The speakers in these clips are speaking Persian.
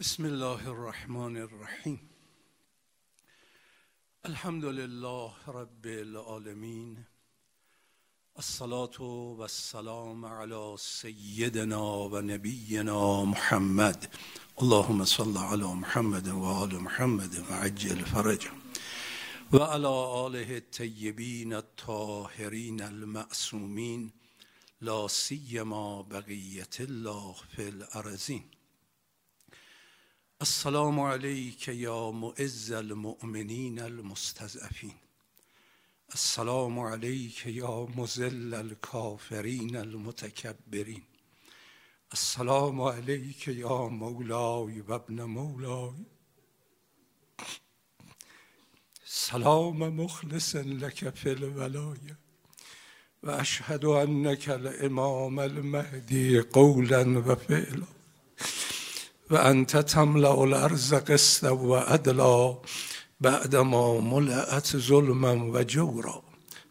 بسم الله الرحمن الرحیم. الحمد لله رب العالمین. الصلاة و السلام علی سیدنا و محمد. اللهم صل علی محمد و محمد و عجل فرج. و علی آله الطیبین الطاهرین المعصومین. لا سیما بقیت الله فی الارزین السلام علیک یا معز المؤمنین المستضعفین السلام علیک یا مزل الکافرین المتکبرین السلام علیک یا مولای و ابن مولای سلام مخلص لك فی الولایه و اشهد انک الامام المهدی قولا و فعلا و انت تملع الارض قسطا و عدلا بعدما ملعت ظلما و جورا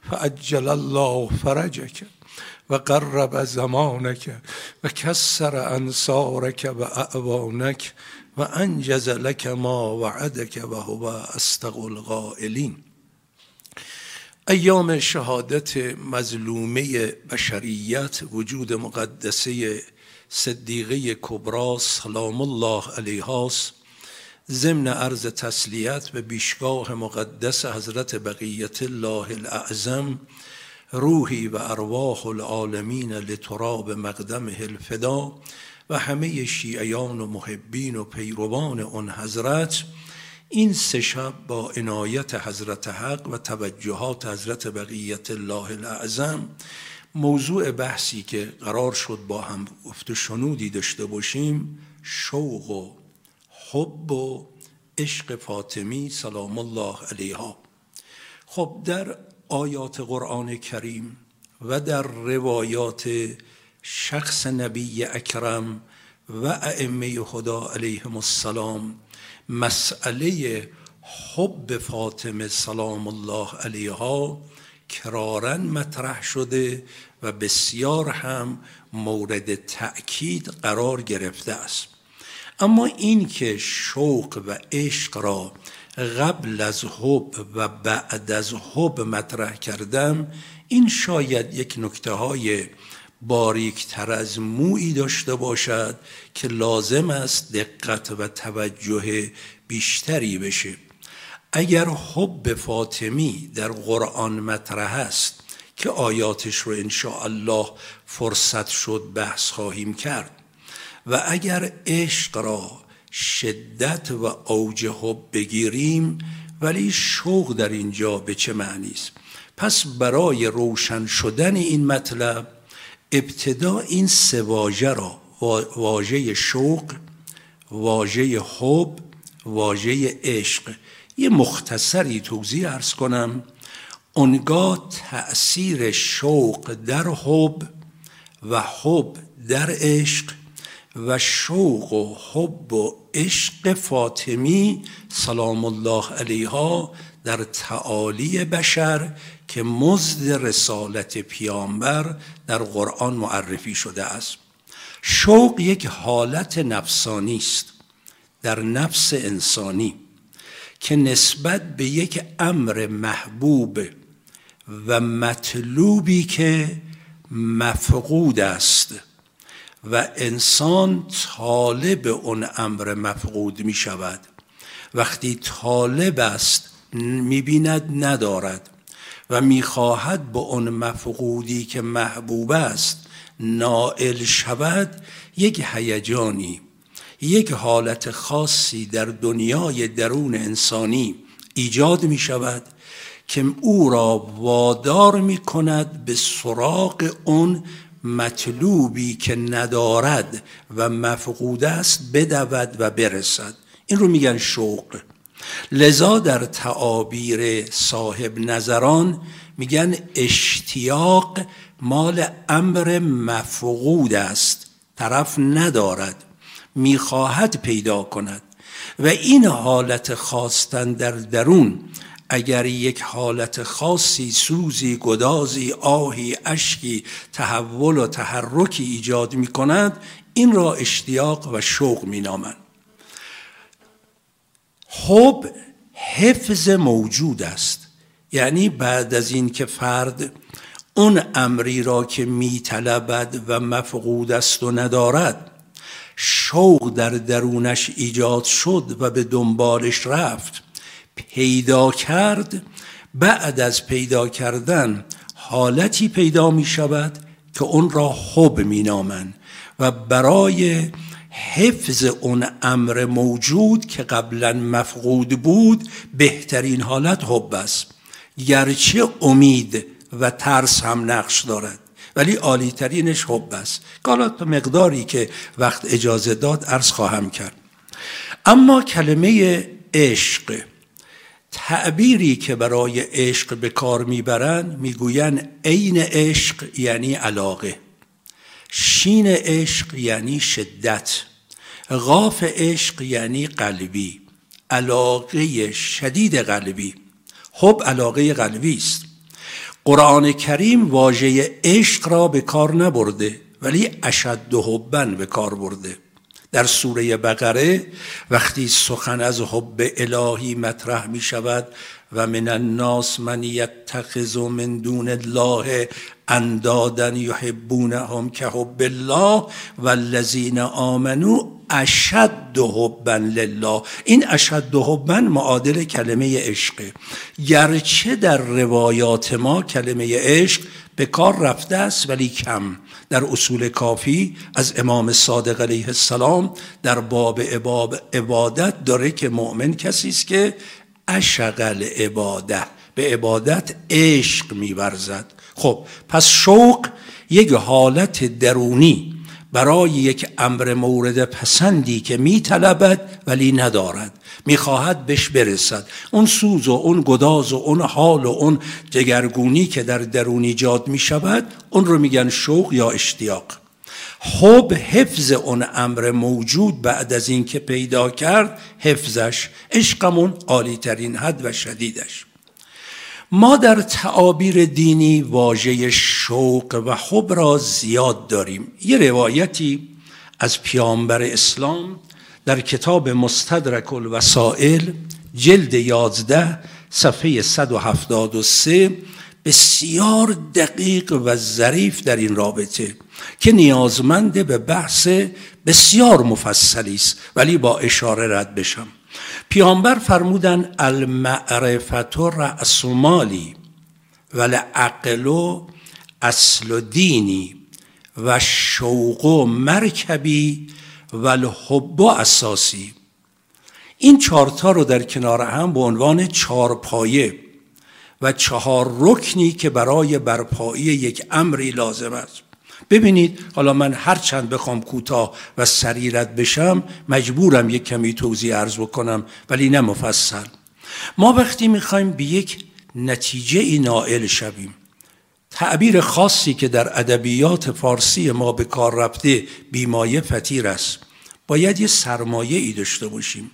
فعجل الله فرجك و قرب زمانك و کسر انصارك و اعوانك و انجز لك ما وعدك و هو استق القائلین ایام شهادت مظلومه بشریت وجود مقدسه صدیقه کبرا سلام الله علیهاست. ضمن عرض تسلیت به بیشگاه مقدس حضرت بقیت الله الاعظم روحی و ارواح العالمین لتراب مقدمه الفدا و همه شیعیان و محبین و پیروان اون حضرت این سه شب با عنایت حضرت حق و توجهات حضرت بقیت الله الاعظم موضوع بحثی که قرار شد با هم گفت شنودی داشته باشیم شوق و حب و عشق فاطمی سلام الله علیها. خب در آیات قرآن کریم و در روایات شخص نبی اکرم و ائمه خدا علیهم السلام مسئله حب فاطمه سلام الله علیها کرارن مطرح شده و بسیار هم مورد تأکید قرار گرفته است. اما این که شوق و عشق را قبل از حب و بعد از حب مطرح کردم این شاید یک نکته های باریک تر از مویی داشته باشد که لازم است دقت و توجه بیشتری بشه. اگر حب فاطمی در قرآن مطرح است که آیاتش رو الله فرصت شد بحث خواهیم کرد و اگر عشق را شدت و اوج حب بگیریم ولی شوق در اینجا به چه معنی است؟ پس برای روشن شدن این مطلب ابتدا این سه واژه را واژه شوق واژه حب واژه عشق یه مختصری توضیح ارز کنم. اونگاه تأثیر شوق در حب و حب در عشق و شوق و حب و عشق فاطمی سلام الله علیها در تعالی بشر که مزد رسالت پیامبر در قرآن معرفی شده است. شوق یک حالت نفسانی است. در نفس انسانی. که نسبت به یک امر محبوب و مطلوبی که مفقود است و انسان طالب اون امر مفقود می شود. وقتی طالب است می بیند ندارد و می‌خواهد به اون مفقودی که محبوب است نائل شود یک هیجانی. یک حالت خاصی در دنیای درون انسانی ایجاد می شود که او را وادار می کند به سراغ اون مطلوبی که ندارد و مفقود است بدود و برسد. این رو میگن شوق. لذا در تعابیر صاحب نظران میگن اشتیاق مال امر مفقود است طرف ندارد. می‌خواهد پیدا کند. و این حالت خواستن در درون اگر یک حالت خاصی سوزی گدازی آهی اشکی تحول و تحرکی ایجاد می کند این را اشتیاق و شوق می نامند حب حفظ موجود است. یعنی بعد از این که فرد اون امری را که میطلبد و مفقود است و ندارد شوق در درونش ایجاد شد و به دنبالش رفت. پیدا کرد بعد از پیدا کردن حالتی پیدا می شود که اون را حب می نامن و برای حفظ اون امر موجود که قبلا مفقود بود بهترین حالت حب است. گرچه امید و ترس هم نقش دارد. ولی عالی ترینش حب است. حالا مقداری که وقت اجازه داد عرض خواهم کرد. اما کلمه عشق تعبیری که برای عشق به کار می‌برند می‌گویند عین عشق یعنی علاقه. شین عشق یعنی شدت. غاف عشق یعنی قلبی. علاقه شدید قلبی. حب علاقه قلبی است. قرآن کریم واژه عشق را به کار نبرده ولی اشد و حبن به کار برده. در سوره بقره وقتی سخن از حب الهی مطرح می شود و من الناس من یتخذ من دون الله اندادن یحبونهم که حب الله والذین آمنوا اشد حبا لله. این اشد حبا معادل کلمه عشق. گرچه در روایات ما کلمه عشق به کار رفته است ولی کم. در اصول کافی از امام صادق علیه السلام در باب عبادت داره که مؤمن کسی است که اشغل عباده به عبادت عشق میورزد. خب پس شوق یک حالت درونی. برای یک امر مورد پسندی که میطلبد ولی ندارد می‌خواهد بهش برسد. اون سوز و اون گداز و اون حال و اون دگرگونی که در درون ایجاد می‌شود اون رو میگن شوق یا اشتیاق. حب حفظ اون امر موجود بعد از اینکه پیدا کرد حفظش عشقمون عالی ترین حد و شدیدش. ما در تعابیر دینی واژه شوق و حب را زیاد داریم. یه روایتی از پیامبر اسلام در کتاب مستدرک الوسائل جلد یازده صفحه 173 بسیار دقیق و ظریف در این رابطه که نیازمند به بحث بسیار مفصلی است. ولی با اشاره رد بشم. پیامبر فرمودن المعرفت رأس مالی ولعقل اصل دینی و شوق و مرکبی و الحب اساسی. این چارتا رو در کنار هم به عنوان چهار پایه و چهار رکنی که برای برپایی یک امری لازم است. ببینید حالا من هر چند بخوام کوتاه و سریرت بشم مجبورم یک کمی توضیح عرض بکنم ولی نه مفصل. ما وقتی می‌خوایم به یک نتیجه ای نائل شویم تعبیر خاصی که در ادبیات فارسی ما به کار رفته بیمایه فتیر است. باید یه سرمایه ای داشته باشیم.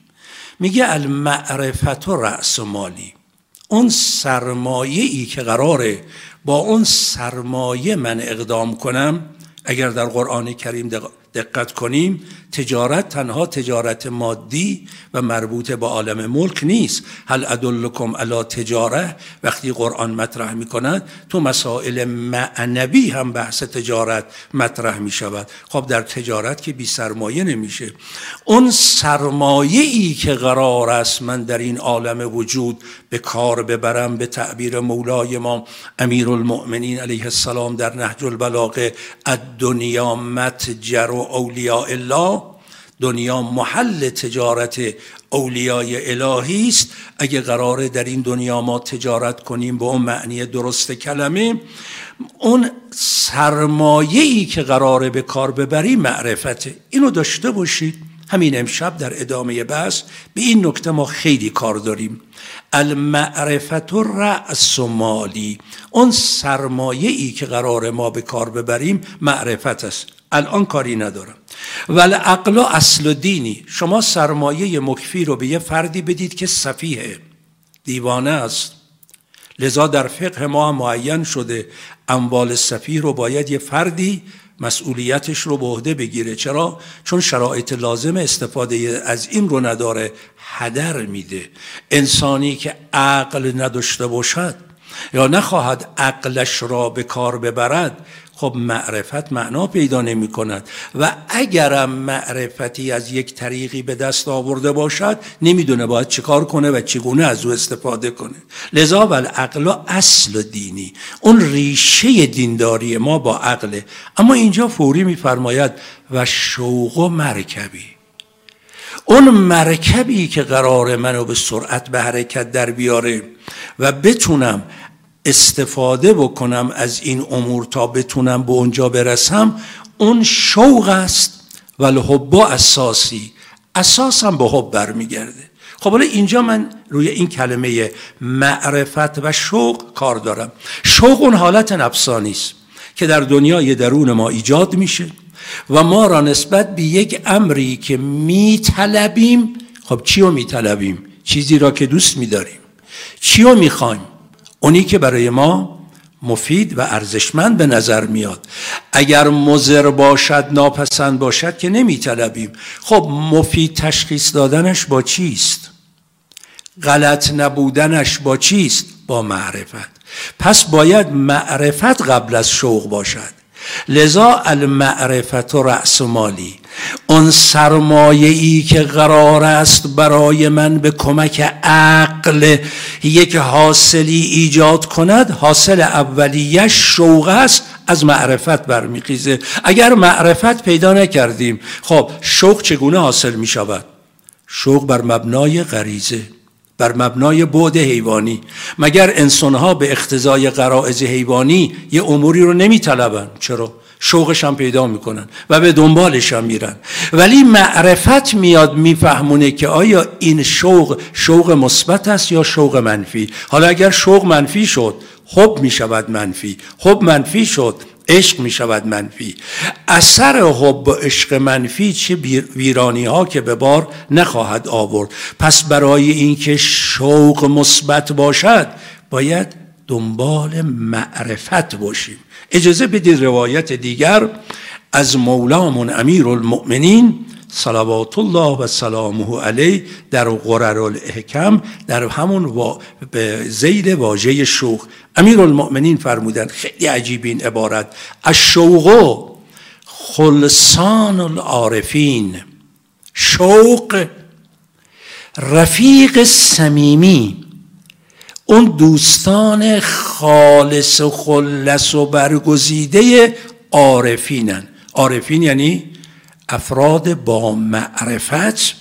میگه المعرفت و رأس مالی. اون سرمایه ای که قراره با اون سرمایه من اقدام کنم اگر در قرآن کریم دقت کنیم تجارت تنها تجارت مادی و مربوط به عالم ملک نیست. هل ادلکم علی تجاره؟ وقتی قرآن مطرح می کند تو مسائل معنوی هم بحث تجارت مطرح می شود خب در تجارت که بی سرمایه نمیشه. اون سرمایه ای که قرار است من در این عالم وجود به کار ببرم به تعبیر مولای ما امیر المؤمنین علیه السلام در نهج البلاغه الدنیا متجر و اولیاء الله. دنیا محل تجارت اولیای الهی است. اگه قراره در این دنیا ما تجارت کنیم به اون معنی درست کلمه اون سرمایه ای که قراره به کار ببری معرفته. اینو داشته باشید. همین امشب در ادامه بحث به این نکته ما خیلی کار داریم. المعرفت و رأس مالی. اون سرمایه ای که قرار ما به کار ببریم معرفت است. الان کاری ندارم. ولی عقل و اصل و دینی. شما سرمایه مکفی رو به یه فردی بدید که صفیه دیوانه است. لذا در فقه ما معین شده اموال صفی رو باید یه فردی مسئولیتش رو به عهده بگیره. چرا؟ چون شرایط لازم استفاده از این رو نداره هدر میده. انسانی که عقل نداشته باشد یا نخواهد عقلش را به کار ببرد خب معرفت معنا پیدا نمی کند و اگرم معرفتی از یک طریقی به دست آورده باشد نمی‌دونه باید چیکار کنه و چگونه از او استفاده کنه. لذا و العقل اصل دینی. اون ریشه دینداری ما با عقله. اما اینجا فوری میفرماید و شوق و مرکبی. اون مرکبی که قرار منو به سرعت به حرکت در بیاره و بتونم استفاده بکنم از این امور تا بتونم به اونجا برسم اون شوق است. و الحبا اساسی اساسم به حب برمیگرده. خب حالا اینجا من روی این کلمه معرفت و شوق کار دارم. شوق اون حالت نفسانی است که در دنیای درون ما ایجاد میشه و ما را نسبت به یک امری که میطلبیم خب چی رو میطلبیم؟ چیزی را که دوست میداریم. چی رو می‌خوایم؟ اونی که برای ما مفید و ارزشمند به نظر میاد. اگر مزر باشد ناپسند باشد که نمیطلبیم. خب مفید تشخیص دادنش با چیست؟ غلط نبودنش با چیست؟ با معرفت. پس باید معرفت قبل از شوق باشد. لذا المعرفت و رأس مالی؟ اون سرمایه ای که قرار است برای من به کمک عقل یک حاصلی ایجاد کند حاصل اولیش شوق است از معرفت برمیخیزه. اگر معرفت پیدا نکردیم خب شوق چگونه حاصل می شود شوق بر مبنای غریزه. بر مبنای بعد حیوانی. مگر انسانها به اختزای قرائز حیوانی یه اموری رو نمیطلبن؟ چرا؟ شوقش هم پیدا می‌کنن و به دنبالش هم میرن. ولی معرفت میاد میفهمونه که آیا این شوق شوق مثبت است یا شوق منفی. حالا اگر شوق منفی شد حب می‌شود منفی. حب منفی شد عشق می شود منفی. اثر حب و عشق منفی چه ویرانی ها که به بار نخواهد آورد. پس برای اینکه شوق مثبت باشد باید دنبال معرفت باشیم. اجازه بدید روایت دیگر از مولامون امیر المؤمنین صلوات الله و سلامه علیه در قرر الحکم در همون زید واژه شوق امیر المؤمنین فرمودن خیلی عجیب این عبارت. الشوق خلصان العارفین. شوق رفیق صمیمی. اون دوستان خالص و خلص و برگزیده عارفینن. عارفین یعنی افراد با معرفت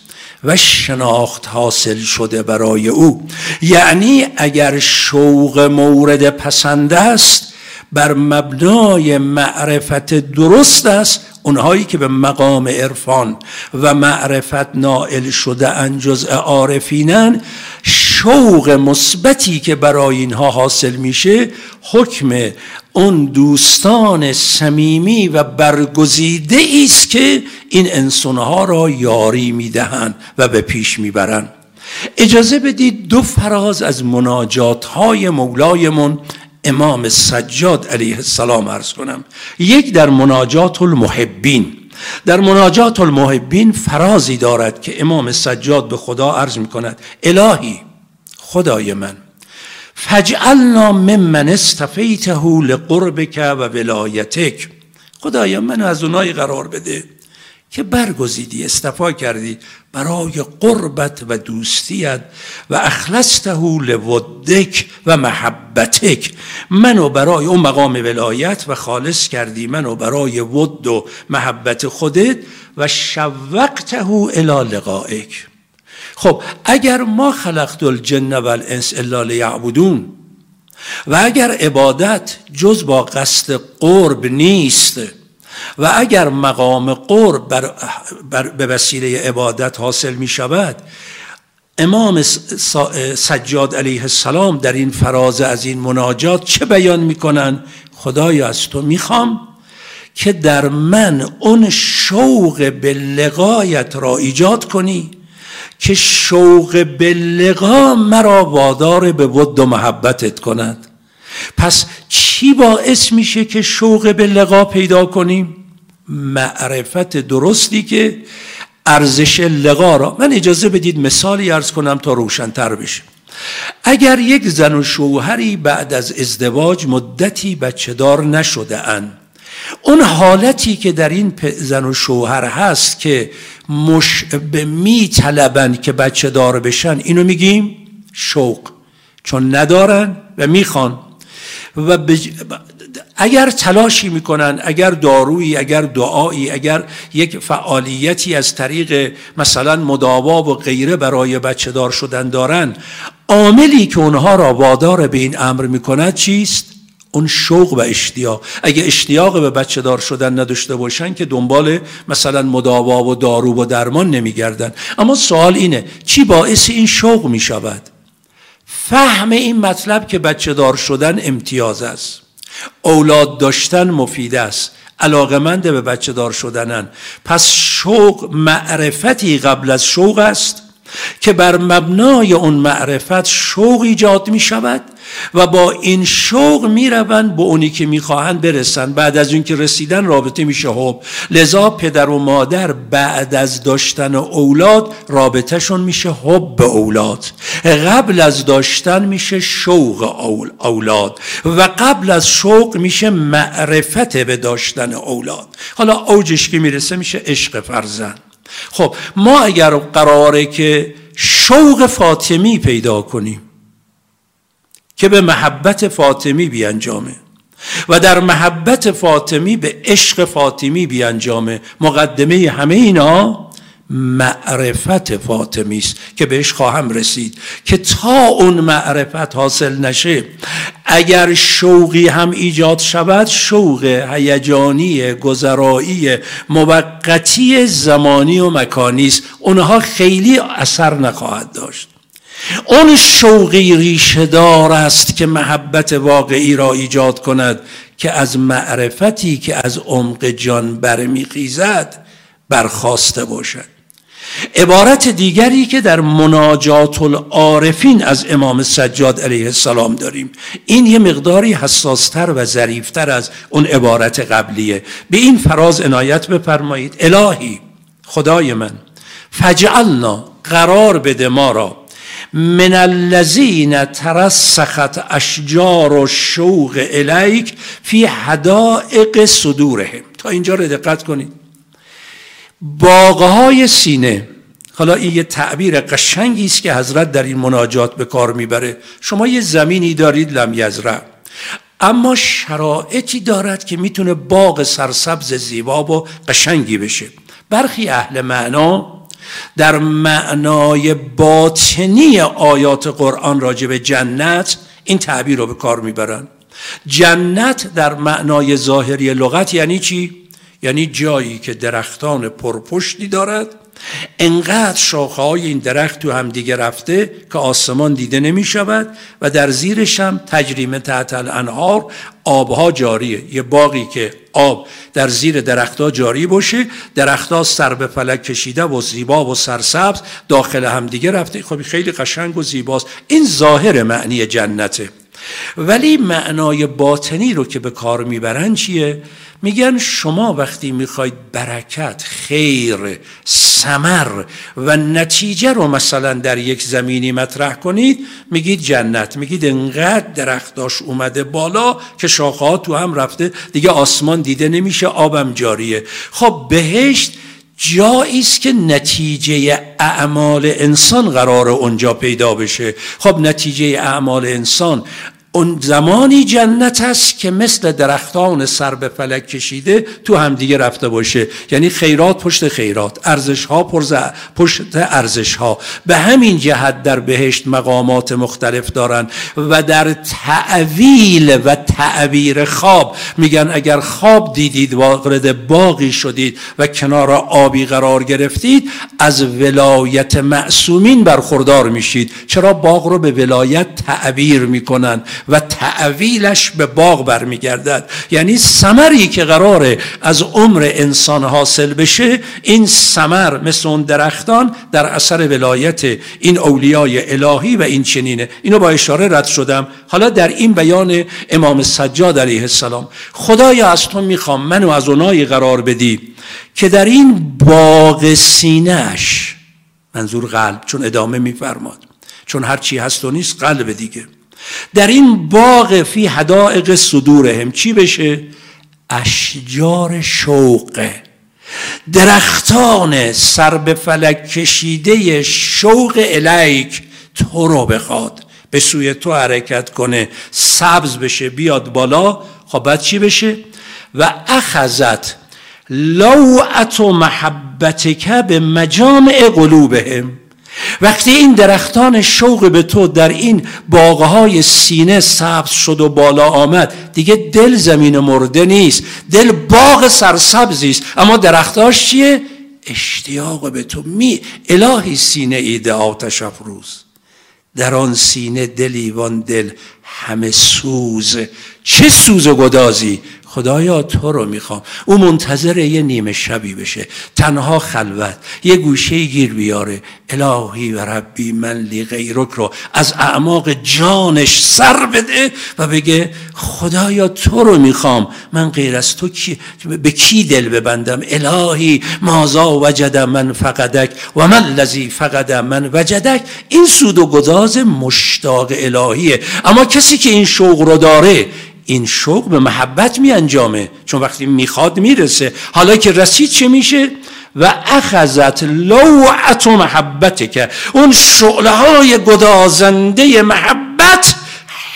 و شناخت حاصل شده برای او. یعنی اگر شوق مورد پسند است بر مبنای معرفت درست است اونهایی که به مقام عرفان و معرفت نائل شده ان جزء عارفینن شوق مثبتی که برای اینها حاصل میشه حکم اون دوستان صمیمی و برگزیده است که این انسانها را یاری می‌دهند و به پیش می‌برند. اجازه بدید دو فراز از مناجات های مولایمون امام سجاد علیه السلام ارز کنم. یک در مناجات المحبین در مناجات المحبین فرازی دارد که امام سجاد به خدا عرض می کند الهی خدای من فجعلنا ممن استفیته لقربک و ولایتک. خدایا من از اونایی قرار بده که برگزیدی استفا کردی برای قربت و دوستیت و اخلصته لودک و محبتک. منو برای اون مقام ولایت و خالص کردی منو برای ود و محبت خودت و شوقته الى لقائک. خب اگر ما خلقت الجن و الانس الا لیعبدون و اگر عبادت جز با قصد قرب نیست و اگر مقام قرب بر, بر به وسیله عبادت حاصل می شود امام سجاد علیه السلام در این فراز از این مناجات چه بیان می‌کنن خدایا از تو می‌خوام که در من اون شوق به لقایت را ایجاد کنی. که شوق به لقا مرا وادار به ود و محبتت کند. پس چی باعث میشه که شوق به لقا پیدا کنیم؟ معرفت درستی که ارزش لقا را من اجازه بدید مثالی ارز کنم تا روشنتر بشه. اگر یک زن و شوهری بعد از ازدواج مدتی بچه دار نشده اند اون حالتی که در این زن و شوهر هست که مش می طلبند که بچه دار بشن اینو میگیم شوق. چون ندارن و می‌خوان. و اگر تلاشی می‌کنن اگر دارویی اگر دعایی اگر یک فعالیتی از طریق مثلا مداوا و غیره برای بچه دار شدن دارن عاملی که اونها را وادار به این امر می‌کند چیست؟ اون شوق و اشتیاق. اگه اشتیاق به بچه دار شدن نداشته باشن که دنبال مثلا مداوا و دارو و درمان نمیگردن. اما سوال اینه چی باعث این شوق می شود فهم این مطلب که بچه دار شدن امتیاز است. اولاد داشتن مفید است. علاقمند به بچه دار شدنن. پس شوق معرفتی قبل از شوق است که بر مبنای اون معرفت شوق ایجاد می شود و با این شوق می روند به اونی که می خواهند برسن بعد از اون که رسیدن رابطه میشه. حب لذا پدر و مادر بعد از داشتن اولاد رابطهشون میشه حب به اولاد. قبل از داشتن میشه شوق اولاد و قبل از شوق میشه معرفت به داشتن اولاد. حالا اوجش که می‌رسه میشه عشق فرزند. خب ما اگر قراره که شوق فاطمی پیدا کنیم که به محبت فاطمی بیانجامه و در محبت فاطمی به عشق فاطمی بیانجامه. مقدمه همه اینا معرفت فاطمی است که بهش خواهم رسید که تا اون معرفت حاصل نشه اگر شوقی هم ایجاد شود شوق هیجانی گذرایی موقتی زمانی و مکانی است. اونها خیلی اثر نخواهد داشت. اون شوقی ریشهدار است که محبت واقعی را ایجاد کند که از معرفتی که از عمق جان برمیخیزد برخواسته باشد. عبارت دیگری که در مناجات العارفین از امام سجاد علیه السلام داریم. این یه مقداری حساستر و ظریفتر از اون عبارت قبلیه. به این فراز عنایت بفرمایید. الهی خدای من فجعلنا قرار بده ما را من الذین ترسخت اشجار و شوق الیک فی حدائق صدورهم. تا اینجا رو دقت کنید. باغهای سینه حالا این یه تعبیر قشنگی است که حضرت در این مناجات به کار می‌بره. شما یه زمینی دارید لم یزرع. اما شرایطی دارد که می‌تونه باغ سرسبز زیبا و قشنگی بشه. برخی اهل معنا در معنای باطنی آیات قرآن راجع به جنت این تعبیر رو به کار می‌برن جنت در معنای ظاهری لغت یعنی چی؟ یعنی جایی که درختان پرپشتی دارد انقدر شاخه های این درخت تو هم دیگه رفته که آسمان دیده نمی شود و در زیرش هم تجریم تحت الانهار آبها جاریه. یه باقی که آب در زیر درختها جاری باشه درختها سر به فلک کشیده و زیبا و سرسبز داخل هم دیگه رفته. خب خیلی قشنگ و زیباست. این ظاهر معنی جنته. ولی معنای باطنی رو که به کار می‌برن چیه؟ میگن شما وقتی می‌خواید برکت خیر سمر و نتیجه رو مثلا در یک زمینی مطرح کنید میگید جنت میگید انقدر درختاش اومده بالا که شاخه تو هم رفته. دیگه آسمان دیده نمیشه آبم جاریه. خب بهشت جایی است که نتیجه اعمال انسان قرار اونجا پیدا بشه. خب نتیجه اعمال انسان اون زمانی جنت است که مثل درختان سر به فلک کشیده تو همدیگه رفته باشه. یعنی خیرات پشت خیرات ارزش ها پشت ارزش ها به همین جهت در بهشت مقامات مختلف دارن و در تعویل و تعبیر خواب میگن اگر خواب دیدید وارد باقی شدید و کنار آبی قرار گرفتید از ولایت معصومین برخوردار میشید. چرا باغ رو به ولایت تعبیر می‌کنن؟ و تعویلش به باغ برمیگردد. یعنی سمری که قراره از عمر انسان حاصل بشه این سمر مثل اون درختان در اثر ولایت این اولیای الهی و این چنینه. اینو با اشاره رد شدم. حالا در این بیان امام سجاد علیه السلام خدایا از تو می‌خوام منو از اونایی قرار بدی که در این باغ سینهش منظور قلب چون ادامه میفرماد. چون هرچی هست و نیست قلب دیگه. در این باغ فی حدائق صدورهم چی بشه؟ اشجار شوقه درختان سر به فلک کشیده شوق الیک تو رو بخواد. به سوی تو حرکت کنه سبز بشه بیاد بالا. خب بعد چی بشه؟ و اخذت لوعت محبتک به مجامع قلوبهم. وقتی این درختان شوق به تو در این باغهای سینه سبز شد و بالا آمد دیگه دل زمین مرده نیست دل باغ سرسبزی است اما درختاش چیه؟ اشتیاق به تو. می الهی سینه ایده آتش افروز. در آن سینه دلیوان دل همه سوز. چه سوز و گدازی؟ خدایا تو رو می‌خوام. او منتظر یه نیمه شبی بشه. تنها خلوت. یه گوشه گیر بیاره. الهی و ربی من لی غیرک رو از اعماق جانش سر بده و بگه خدایا تو رو می‌خوام. من غیر از تو کی به کی دل ببندم؟ الهی مازا وجد من فقدک و من لذی فقد من وجدک. این سود و گذاز مشتاق الهیه. اما کسی که این شوق رو داره این شوق به محبت می انجامه چون وقتی می‌خواد می‌رسه. حالا که رسید چه میشه؟ و اخذت لوعت و محبت که اون شعله های گدازنده محبت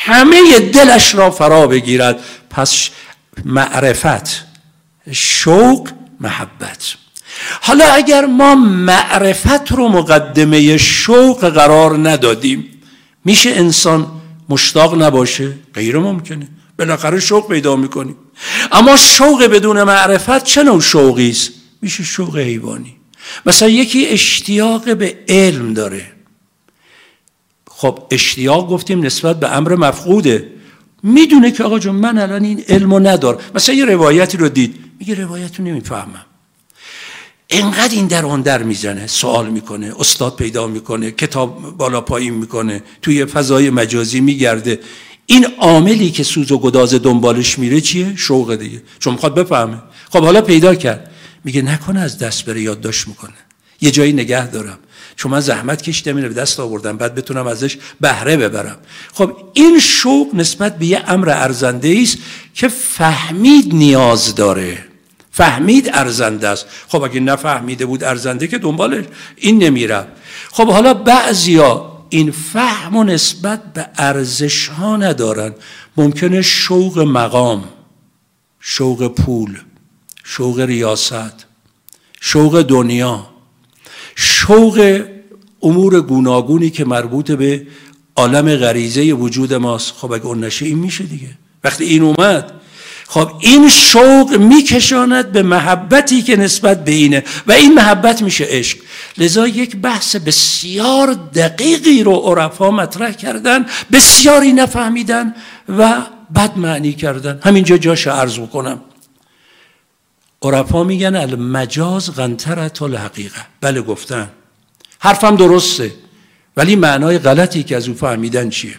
همه دلش را فرا بگیرد. پس معرفت شوق محبت. حالا اگر ما معرفت رو مقدمه شوق قرار ندادیم میشه انسان مشتاق نباشه؟ غیر ممکنه بالاخره شوق پیدا می‌کنیم اما شوق بدون معرفت چه نوع شوقی است؟ میشه شوق حیوانی. مثلا یکی اشتیاق به علم داره. خب اشتیاق گفتیم نسبت به امر مفقوده. می‌دونه که آقا جون من الان این علمو ندارم مثلا یه روایتی رو دید. میگه روایت رو نمی‌فهمم. انقدر این در اون در می‌زنه سوال می‌کنه استاد پیدا می‌کنه کتاب بالا پایین می‌کنه توی فضای مجازی میگرده. این عاملی که سوز و گداز دنبالش میره چیه؟ شوق دیگه. چون می‌خواد بفهمه. خب حالا پیدا کرد. میگه نکنه از دست بره یادداشت می‌کنه. یه جایی نگه دارم. چون من زحمت کشیدم اینو به دست آوردم. بعد بتونم ازش بهره ببرم. خب این شوق نسبت به یه امر ارزنده است که فهمید نیاز داره. فهمید ارزنده است. خب اگه نفهمیده بود ارزنده که دنبالش. این نمیره خب حالا بعضیا این فهم و نسبت به ارزش ها ندارن. ممکنه شوق مقام شوق پول شوق ریاست شوق دنیا شوق امور گوناگونی که مربوط به عالم غریزه وجود ماست. خب اگه اون نشه این میشه دیگه. وقتی این اومد خب این شوق میکشاند به محبتی که نسبت به اینه و این محبت میشه عشق. لذا یک بحث بسیار دقیقی رو عرفا مطرح کردن بسیاری نفهمیدن و بد معنی کردن. همینجا جاش عرض کنم عرفا میگن المجاز غنترت الحقیقه. بله گفتن. حرفم درسته ولی معنای غلطی که از او فهمیدن چیه؟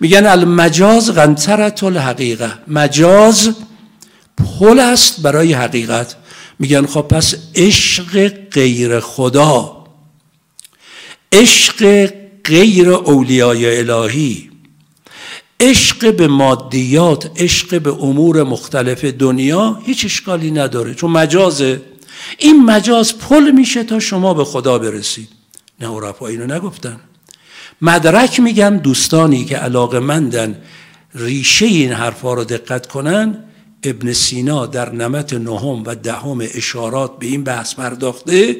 میگن المجاز غنترت الحقیقه مجاز پل است برای حقیقت. میگن خب پس عشق غیر خدا. عشق غیر اولیای الهی. عشق به مادیات عشق به امور مختلف دنیا هیچ اشکالی نداره. چون مجازه. این مجاز پل میشه تا شما به خدا برسید. نه عرفا اینو نگفتن. مدرک میگم دوستانی که علاقه مندن ریشه این حرفا رو دقت کنن ابن سینا در نمت نهم و دهم اشارات به این بحث پرداخته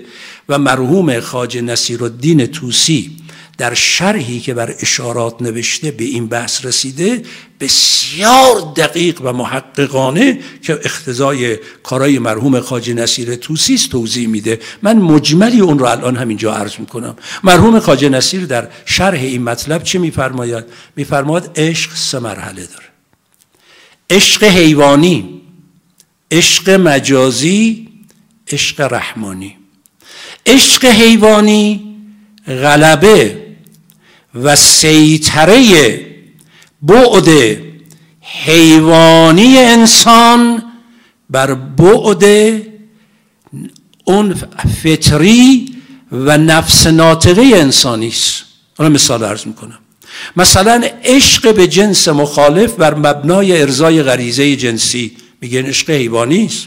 و مرحوم خاج نصیر الدین توسی در شرحی که بر اشارات نوشته به این بحث رسیده بسیار دقیق و محققانه که اختزای کارای مرحوم خاج نصیر توسیست توضیح میده. من مجملی اون رو الان همینجا عرض می‌کنم. مرحوم خاج نصیر در شرح این مطلب چه میفرماید؟ میفرماید عشق سه مرحله داره. عشق حیوانی عشق مجازی عشق رحمانی. عشق حیوانی غلبه و سیطره بعد حیوانی انسان بر بعد اون فطری و نفس ناطقه انسانی است. مثال عرض می‌کنم. مثلا عشق به جنس مخالف بر مبنای ارزای غریزه جنسی. میگن عشق حیوانی است.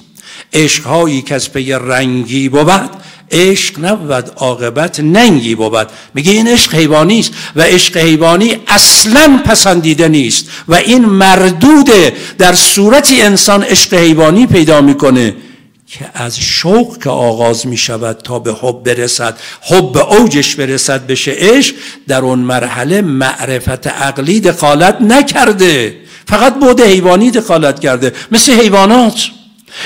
عشق هایی که از پی رنگی بود عشق نبود عاقبت ننگی بود. میگه این عشق حیوانی است و عشق حیوانی اصلا پسندیده نیست و این مردوده در صورتی انسان عشق حیوانی پیدا می‌کنه که از شوق که آغاز می شود تا به حب برسد حب اوجش برسد بشه عشق در اون مرحله معرفت عقلی دخالت نکرده. فقط بود حیوانی دخالت کرده. مثل حیوانات.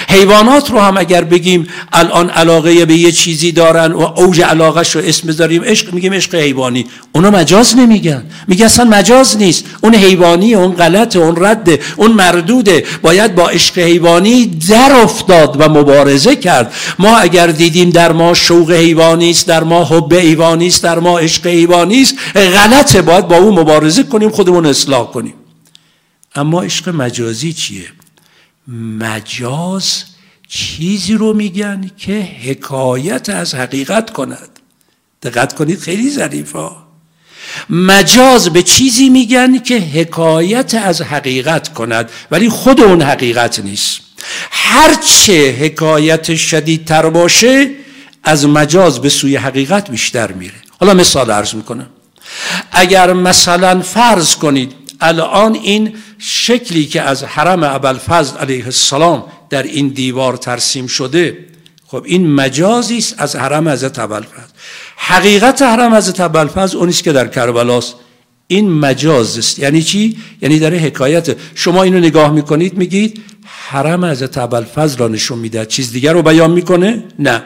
حیوانات رو هم اگر بگیم الان علاقه به یه چیزی دارن و اوج علاقش رو اسم بذاریم عشق میگیم عشق حیوانی. اونا مجاز نمیگن. میگن اصلا مجاز نیست. اون حیوانی اون غلط اون رد اون مردوده. باید با عشق حیوانی در افتاد و مبارزه کرد. ما اگر دیدیم در ما شوق حیوانی است در ما حب حیوانی است در ما عشق حیوانی است غلطه. باید با اون مبارزه کنیم خودمون اصلاح کنیم. اما عشق مجازی چیه؟ مجاز چیزی رو میگن که حکایت از حقیقت کند. دقت کنید خیلی ظریفا مجاز به چیزی میگن که حکایت از حقیقت کند ولی خود اون حقیقت نیست. هرچه حکایت شدیدتر باشه از مجاز به سوی حقیقت بیشتر میره. حالا مثال عرض می‌کنم. اگر مثلا فرض کنید الان این شکلی که از حرم ابوالفضل علیه السلام در این دیوار ترسیم شده خب این مجازی است از حرم حضرت ابوالفضل. حقیقت حرم حضرت ابوالفضل اون که در کربلاست این مجاز است. یعنی چی؟ یعنی داره حکایت شما اینو نگاه می‌کنید میگید حرم حضرت ابوالفضل را نشون میده چیز دیگر رو بیان می‌کنه؟ نه.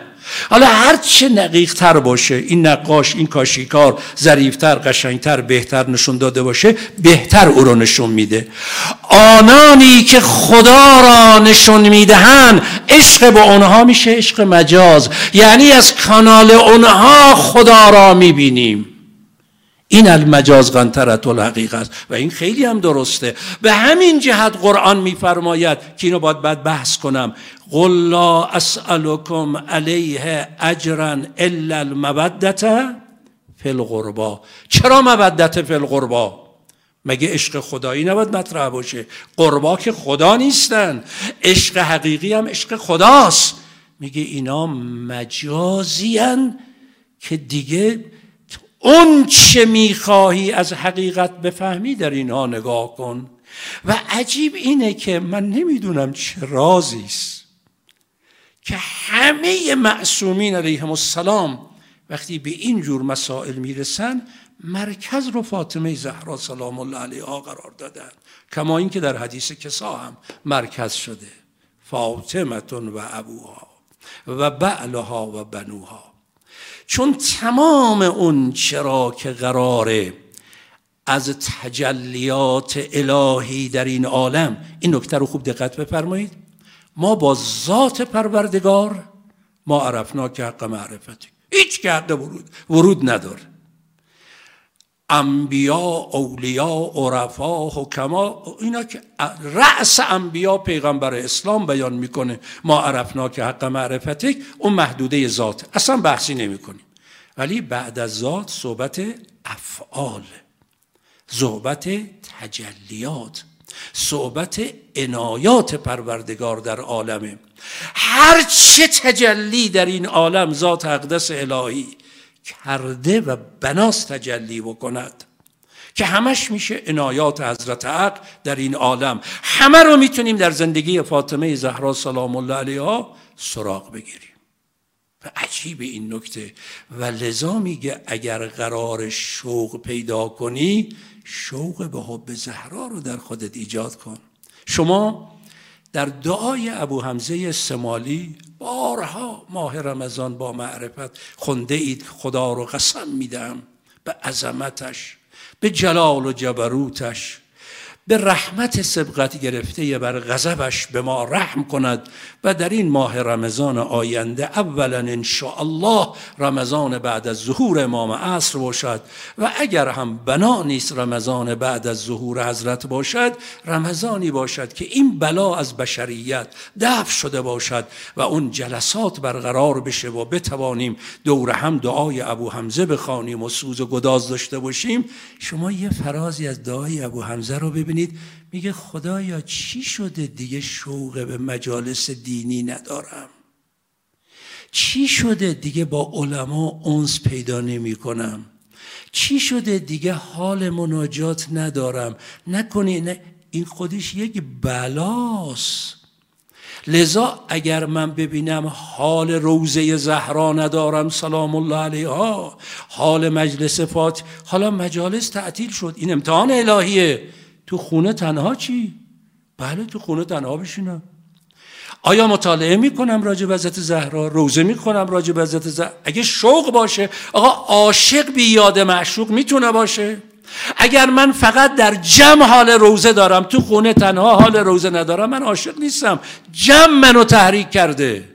حالا هر چه نقیق تر باشه این نقاش این کاشیکار ظریفتر قشنگتر بهتر نشون داده باشه بهتر او رو نشون میده. آنانی که خدا را نشون می‌دهند عشق به اونها میشه عشق مجاز. یعنی از کانال اونها خدا را می‌بینیم. این المجاز غنترت الحقیقه است. و این خیلی هم درسته. به همین جهت قرآن میفرماید که اینو باید بعد بحث کنم. قل لا اسألكم علیه اجرا الا المودت فی چرا مودت فی القربا؟ مگه عشق خدایی نباید مطرح باشه؟ قربا که خدا نیستن. عشق حقیقی هم عشق خداست. میگه اینا مجازیان که دیگه اون چه می‌خواهی از حقیقت بفهمی در اینها نگاه کن. و عجیب اینه که من نمی‌دونم چه رازی است که همه معصومین علیهم السلام وقتی به این جور مسائل می‌رسن مرکز رو فاطمه زهرا سلام الله علیها قرار دادن. کما اینکه در حدیث کسا هم مرکز شده. فاطمتون و ابوها و بعلها و بنوها. چون تمام اون چرا که قراره از تجلیات الهی در این عالم این نکته رو خوب دقت بفرمایید. ما با ذات پروردگار ما عرفنا که حق معرفتی. هیچ که حق ورود ورود نداره. انبیا اولیا عرفا حکما اینا که رأس انبیا پیغمبر اسلام بیان می‌کنه ما عرفنا که حق معرفتک اون محدوده ذات. اصلا بحثی نمی‌کنیم. ولی بعد از ذات صحبت افعال صحبت تجلیات صحبت عنایات پروردگار در عالمه. هر چه تجلی در این عالم ذات اقدس الهی کرده و بناس تجلی بکند. که همش میشه عنایات حضرت حق در این عالم. همه رو می‌تونیم در زندگی فاطمه زهرا سلام الله علیها سراغ بگیریم. و عجیب این نکته. و لذا میگه اگر قرار شوق پیدا کنی شوق به حب زهرا رو در خودت ایجاد کن. شما در دعای ابو حمزه سمالی بارها ماه رمضان با معرفت خونده اید خدا رو قسم میدم به عظمتش به جلال و جبروتش. به رحمت سبقت گرفته بر غضبش به ما رحم کند و در این ماه رمضان آینده اولا ان الله رمضان بعد از ظهور امام عصر باشد و اگر هم بنا نیست رمضان بعد از ظهور حضرت باشد رمضانی باشد که این بلا از بشریت دفع شده باشد و اون جلسات برقرار بشه و بتوانیم دور هم دعای ابو حمزه بخوانیم و سوز و گداز داشته باشیم. شما یه فرازی از دعای ابو حمزه رو ببینید. ببینید میگه خدایا چی شده دیگه شوق به مجالس دینی ندارم؟ چی شده دیگه با علما اونس پیدا نمی کنم چی شده دیگه حال مناجات ندارم؟ نکنی نه این خودش یک بلاست. لذا اگر من ببینم حال روزه زهرا ندارم سلام الله علیها حال مجلس فات حالا مجالس تعطیل شد این امتحان الهیه. تو خونه تنها چی؟ بله تو خونه تنها بشینم. آیا مطالعه می‌کنم راجع به حضرت زهرا؟ روزه می‌کنم راجع به حضرت زهرا؟ اگه شوق باشه آقا عاشق بی یاد معشوق می‌تونه باشه. اگر من فقط در جمع حال روزه دارم تو خونه تنها حال روزه ندارم من عاشق نیستم. جمع منو تحریک کرده.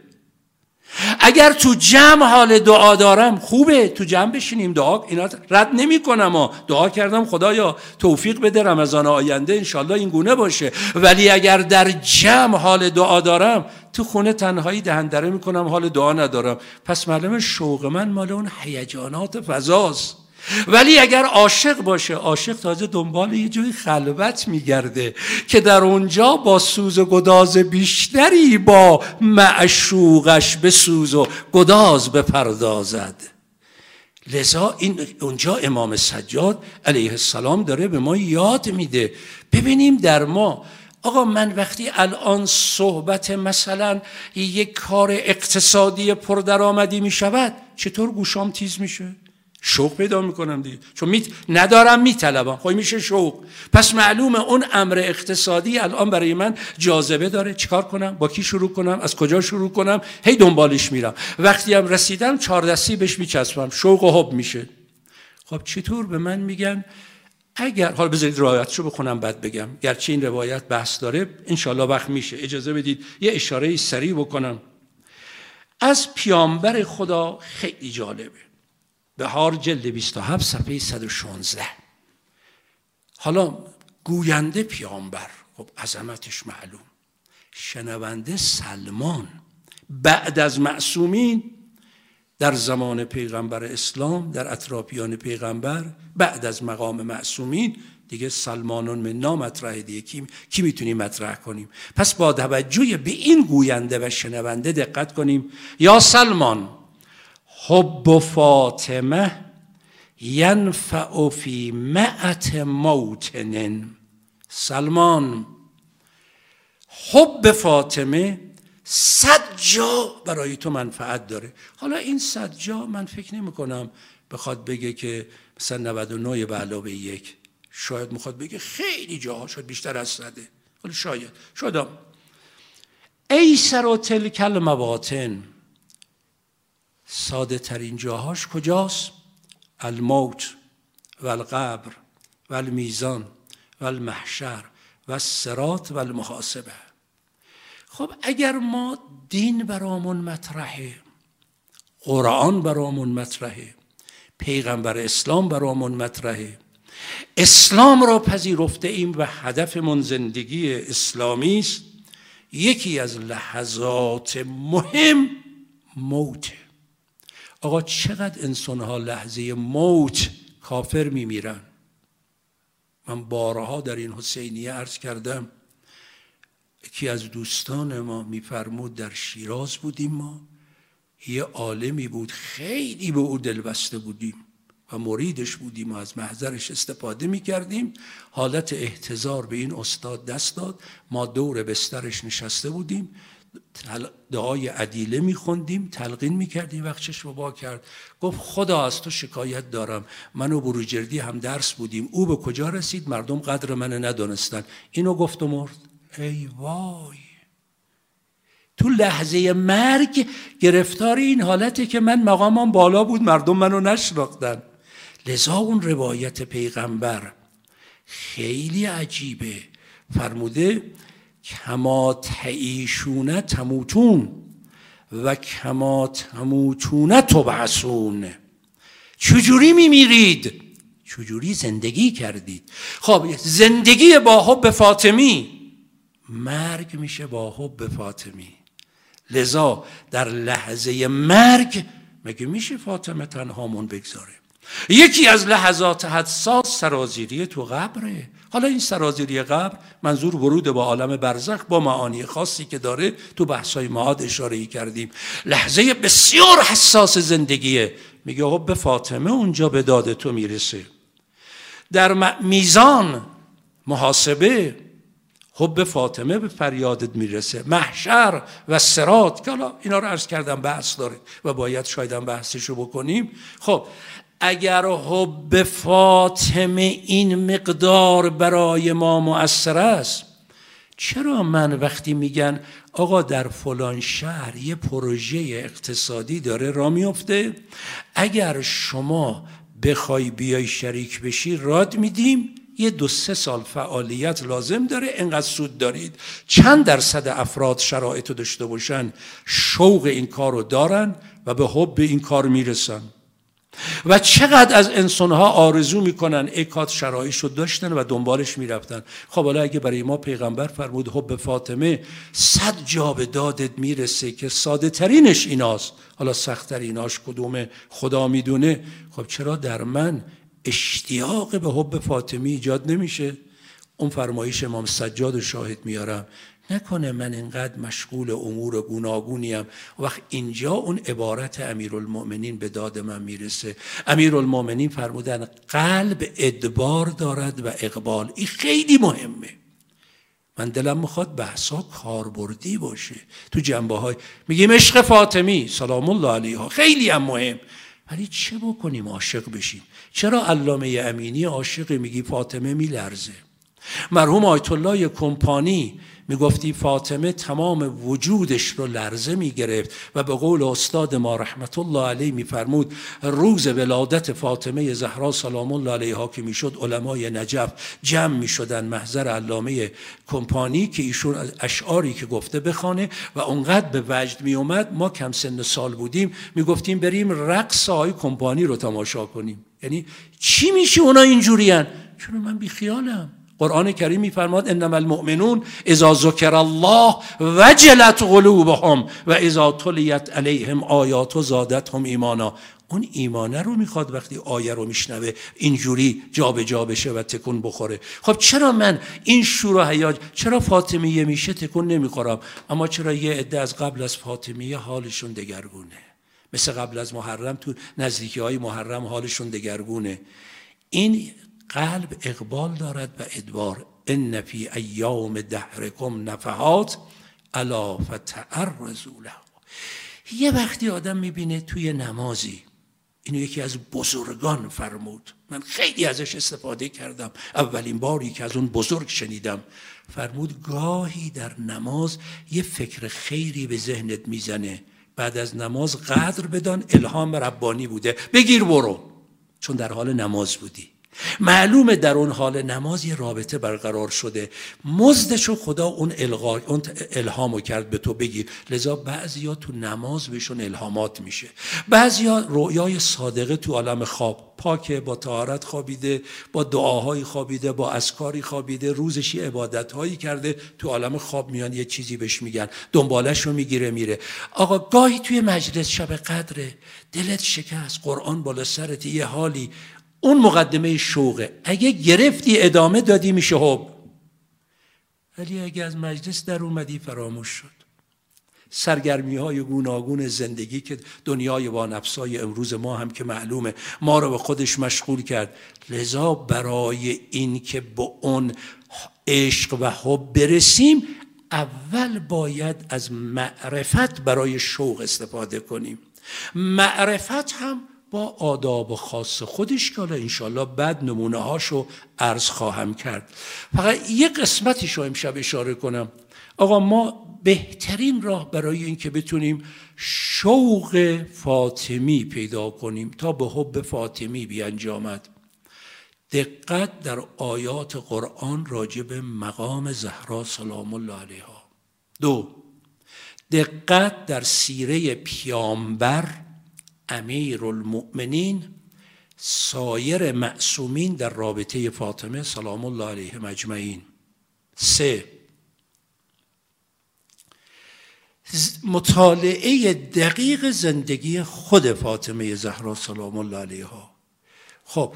اگر تو جمع حال دعا دارم خوبه. تو جمع بشینیم دعا. اینا رد نمی کنم دعا کردم خدایا توفیق بده رمضان آینده انشالله این گونه باشه. ولی اگر در جمع حال دعا دارم تو خونه تنهایی دهندره می‌کنم حال دعا ندارم. پس معلومه شوق من مال اون هیجانات فضاست. ولی اگر عاشق باشه عاشق تازه دنبال یه جای خلوت میگرده که در اونجا با سوز و گداز بیشتری با معشوقش به سوز و گداز بپردازد. لذا این اونجا امام سجاد علیه السلام داره به ما یاد میده. ببینیم در ما آقا من وقتی الان صحبت مثلا یک کار اقتصادی پردرآمدی می شود چطور گوشام تیز میشه؟ شوق پیدا می‌کنم دیگه. چون می... ندارم میطلبم. خب میشه شوق. پس معلومه اون امر اقتصادی الان برای من جاذبه داره. چیکار کنم؟ با کی شروع کنم؟ از کجا شروع کنم؟ هی دنبالش میرم. وقتی هم رسیدم چهار دستی بهش میچسبم. شوق و حب میشه. خب چطور به من میگن؟ اگر حالا بذارید روایتشو بخونم بعد بگم. گرچه این روایت بحث داره انشالله وقت میشه. اجازه بدید یه اشاره سریع بکنم. از پیامبر خدا خیلی جالبه. بهار جلد 27 صفحه 116 حالا گوینده پیامبر خب عظمتش معلوم. شنونده سلمان بعد از معصومین در زمان پیغمبر اسلام در اطرافیان پیغمبر بعد از مقام معصومین دیگه سلمانون من نام مطرح دیگه. کی, کی می‌تونیم مطرح کنیم؟ پس با توجه به این گوینده و شنونده دقت کنیم. یا سلمان حب فاطمه ینفع فی معت موتن سلمان حب فاطمه صد جا برای تو منفعت داره. حالا این صد جا من فکر نمی کنم بخواد بگه که مثلا 99 به علاوه یک. شاید می‌خواد بگه خیلی جاها شاید بیشتر از صده. حالا شاید. شاید ای سر و تلکل مباطن ساده ترین جاهاش کجاست؟ الموت و القبر و المیزان و المحشر و السرات و المحاسبه خب اگر ما دین برامون مطرحه قرآن برامون مطرحه پیغمبر اسلام برامون مطرحه اسلام را پذیرفته ایم و هدفمون زندگی اسلامی است یکی از لحظات مهم موته آقا چقدر انسان ها لحظه موت کافر میمیرن؟ من بارها در این حسینیه عرض کردم یکی از دوستان ما میفرمود در شیراز بودیم ما یه عالمی بود خیلی به او دلبسته بودیم و مریدش بودیم و از محضرش استفاده می کردیم حالت احتضار به این استاد دست داد ما دور بسترش نشسته بودیم. دعای عدیله میخوندیم تلقین می‌کردیم. وقت چشم با کرد. گفت خدا از تو شکایت دارم. من و بروجردی هم درس بودیم. او به کجا رسید؟ مردم قدر من ندانستن. اینو گفت و مرد. ای وای. تو لحظه مرگ گرفتار این حالته که من مقامم بالا بود مردم منو نشناختن. لذا اون روایت پیغمبر خیلی عجیبه. فرموده کما تعیشونه تموتون و کما تموتون تبعثون. چجوری میمیرید؟ چجوری زندگی کردید؟ خب زندگی با حب فاطمی مرگ میشه با حب فاطمی. لذا در لحظه مرگ مگه میشه فاطمه تنهامون بگذاره؟ یکی از لحظات حساس سرازیری تو قبره. حالا این سرازیری قبر منظور ورود با عالم برزخ با معانی خاصی که داره تو بحثای معاد اشاره کردیم. لحظه بسیار حساس زندگیه. میگه خب به فاطمه اونجا به داد تو می‌رسه. در میزان محاسبه حب فاطمه به فریادت می‌رسه. محشر و سرات که حالا اینا رو عرض کردم بحث داره و باید شاید هم بحثشو بکنیم. خب اگر حب فاطمه این مقدار برای ما مؤثر است چرا من وقتی میگن آقا در فلان شهر یه پروژه اقتصادی داره را میفته اگر شما بخوای بیای شریک بشی راد میدیم یه دو سه سال فعالیت لازم داره انقدر سود دارید. چند درصد افراد شرایط داشته باشن شوق این کار رو دارن و به حب این کار می‌رسن. و چقدر از انسانها آرزو می‌کنن اکات شرایش رو داشتن و دنبالش می‌رفتن. خب حالا اگه برای ما پیغمبر فرمود حب فاطمه صد جا به دادت می‌رسه که ساده ترینش ایناست. حالا سخت ایناش کدومه خدا می‌دونه. خب چرا در من اشتیاق به حب فاطمی ایجاد نمیشه؟ اون فرمایش امام سجاد و شاهد میارم نکنه من اینقدر مشغول امور گوناگونیم وقت اینجا اون عبارت امیرالمؤمنین به داد من می‌رسه. امیرالمؤمنین فرمودن قلب ادبار دارد و اقبال. این خیلی مهمه. من دلم می‌خواد بحثا کاربردی باشه. تو جنبه های میگیم عشق فاطمی سلام الله علیها. خیلی هم مهم. ولی چه بکنیم عاشق بشیم؟ چرا علامه امینی عاشق میگی فاطمه میلرزه؟ مرحوم آیت الله کمپانی می‌گفتی فاطمه تمام وجودش رو لرزه می‌گرفت و به قول استاد ما رحمت الله علیه میفرمود روز ولادت فاطمه زهرا سلام الله علیها که می‌شد علمای نجف جمع می‌شدن محضر علامه کمپانی که ایشون اشعاری که گفته بخانه و اونقدر به وجد میومد ما کم سن سال بودیم می‌گفتیم بریم رقص های کمپانی رو تماشا کنیم. یعنی چی میشه اونا اینجورین چون من بیخیالم؟ قرآن کریم میفرماد انما المؤمنون اذا ذکر الله وجلت قلوبهم و اذا تلیت علیهم آیات و زادتهم ایمانا. اون ایمانه رو می‌خواد وقتی آیه رو میشنوه اینجوری جابجا جا بشه و تکون بخوره. خب چرا من این شور و چرا فاطمیه میشه تکون نمی‌خورم؟ اما چرا یه عده از قبل از فاطمیه حالشون دگرگونه؟ مثل قبل از محرم تو نزدیکی های محرم حالشون دگرگونه. این قلب اقبال دارد و ادبار ان فی ایام دهرکم نفحات الا فتعرضوا له. یه وقتی آدم می‌بینه توی نمازی اینو یکی از بزرگان فرمود. من خیلی ازش استفاده کردم. اولین باری که از اون بزرگ شنیدم. فرمود گاهی در نماز یه فکر خیری به ذهنت می‌زنه. بعد از نماز قدر بدان الهام ربانی بوده. بگیر برو. چون در حال نماز بودی. معلومه در اون حال نماز یه رابطه برقرار شده. مزدشو خدا اون الغا اون الهامو کرد به تو بگیر. لذا بعضیا تو نماز بهشون الهامات میشه. بعضیا رویای صادقه تو عالم خواب. پاکه با طهارت خوابیده با دعاهایی خوابیده با اسکاری خوابیده روزشی عبادتهایی کرده. تو عالم خواب میان یه چیزی بهش میگن. دنبالش رو می‌گیره میره. آقا گاهی توی مجلس شب قدره. دلت شکست. قرآن بالا سرت. یه حالی. اون مقدمه شوقه. اگه گرفتی ادامه دادی میشه حب. ولی اگه از مجلس در اومدی فراموش شد. سرگرمی های گوناگون زندگی که دنیای با نفسای امروز ما هم که معلومه ما رو به خودش مشغول کرد. لذا برای این که به اون عشق و حب برسیم اول باید از معرفت برای شوق استفاده کنیم. معرفت هم با آداب خاص خودش که حالا انشالله بعد نمونه هاشو عرض خواهم کرد. فقط یه قسمتیش رو امشب اشاره کنم. آقا ما بهترین راه برای اینکه بتونیم شوق فاطمی پیدا کنیم تا به حب فاطمی بیانجامد. دقت در آیات قرآن راجع به مقام زهرا سلام الله علیها. دو دقت در سیره پیامبر امیر المؤمنین سایر معصومین در رابطه فاطمه سلام الله علیه مجمعین. سه. مطالعه دقیق زندگی خود فاطمه زهرا سلام الله علیها. خب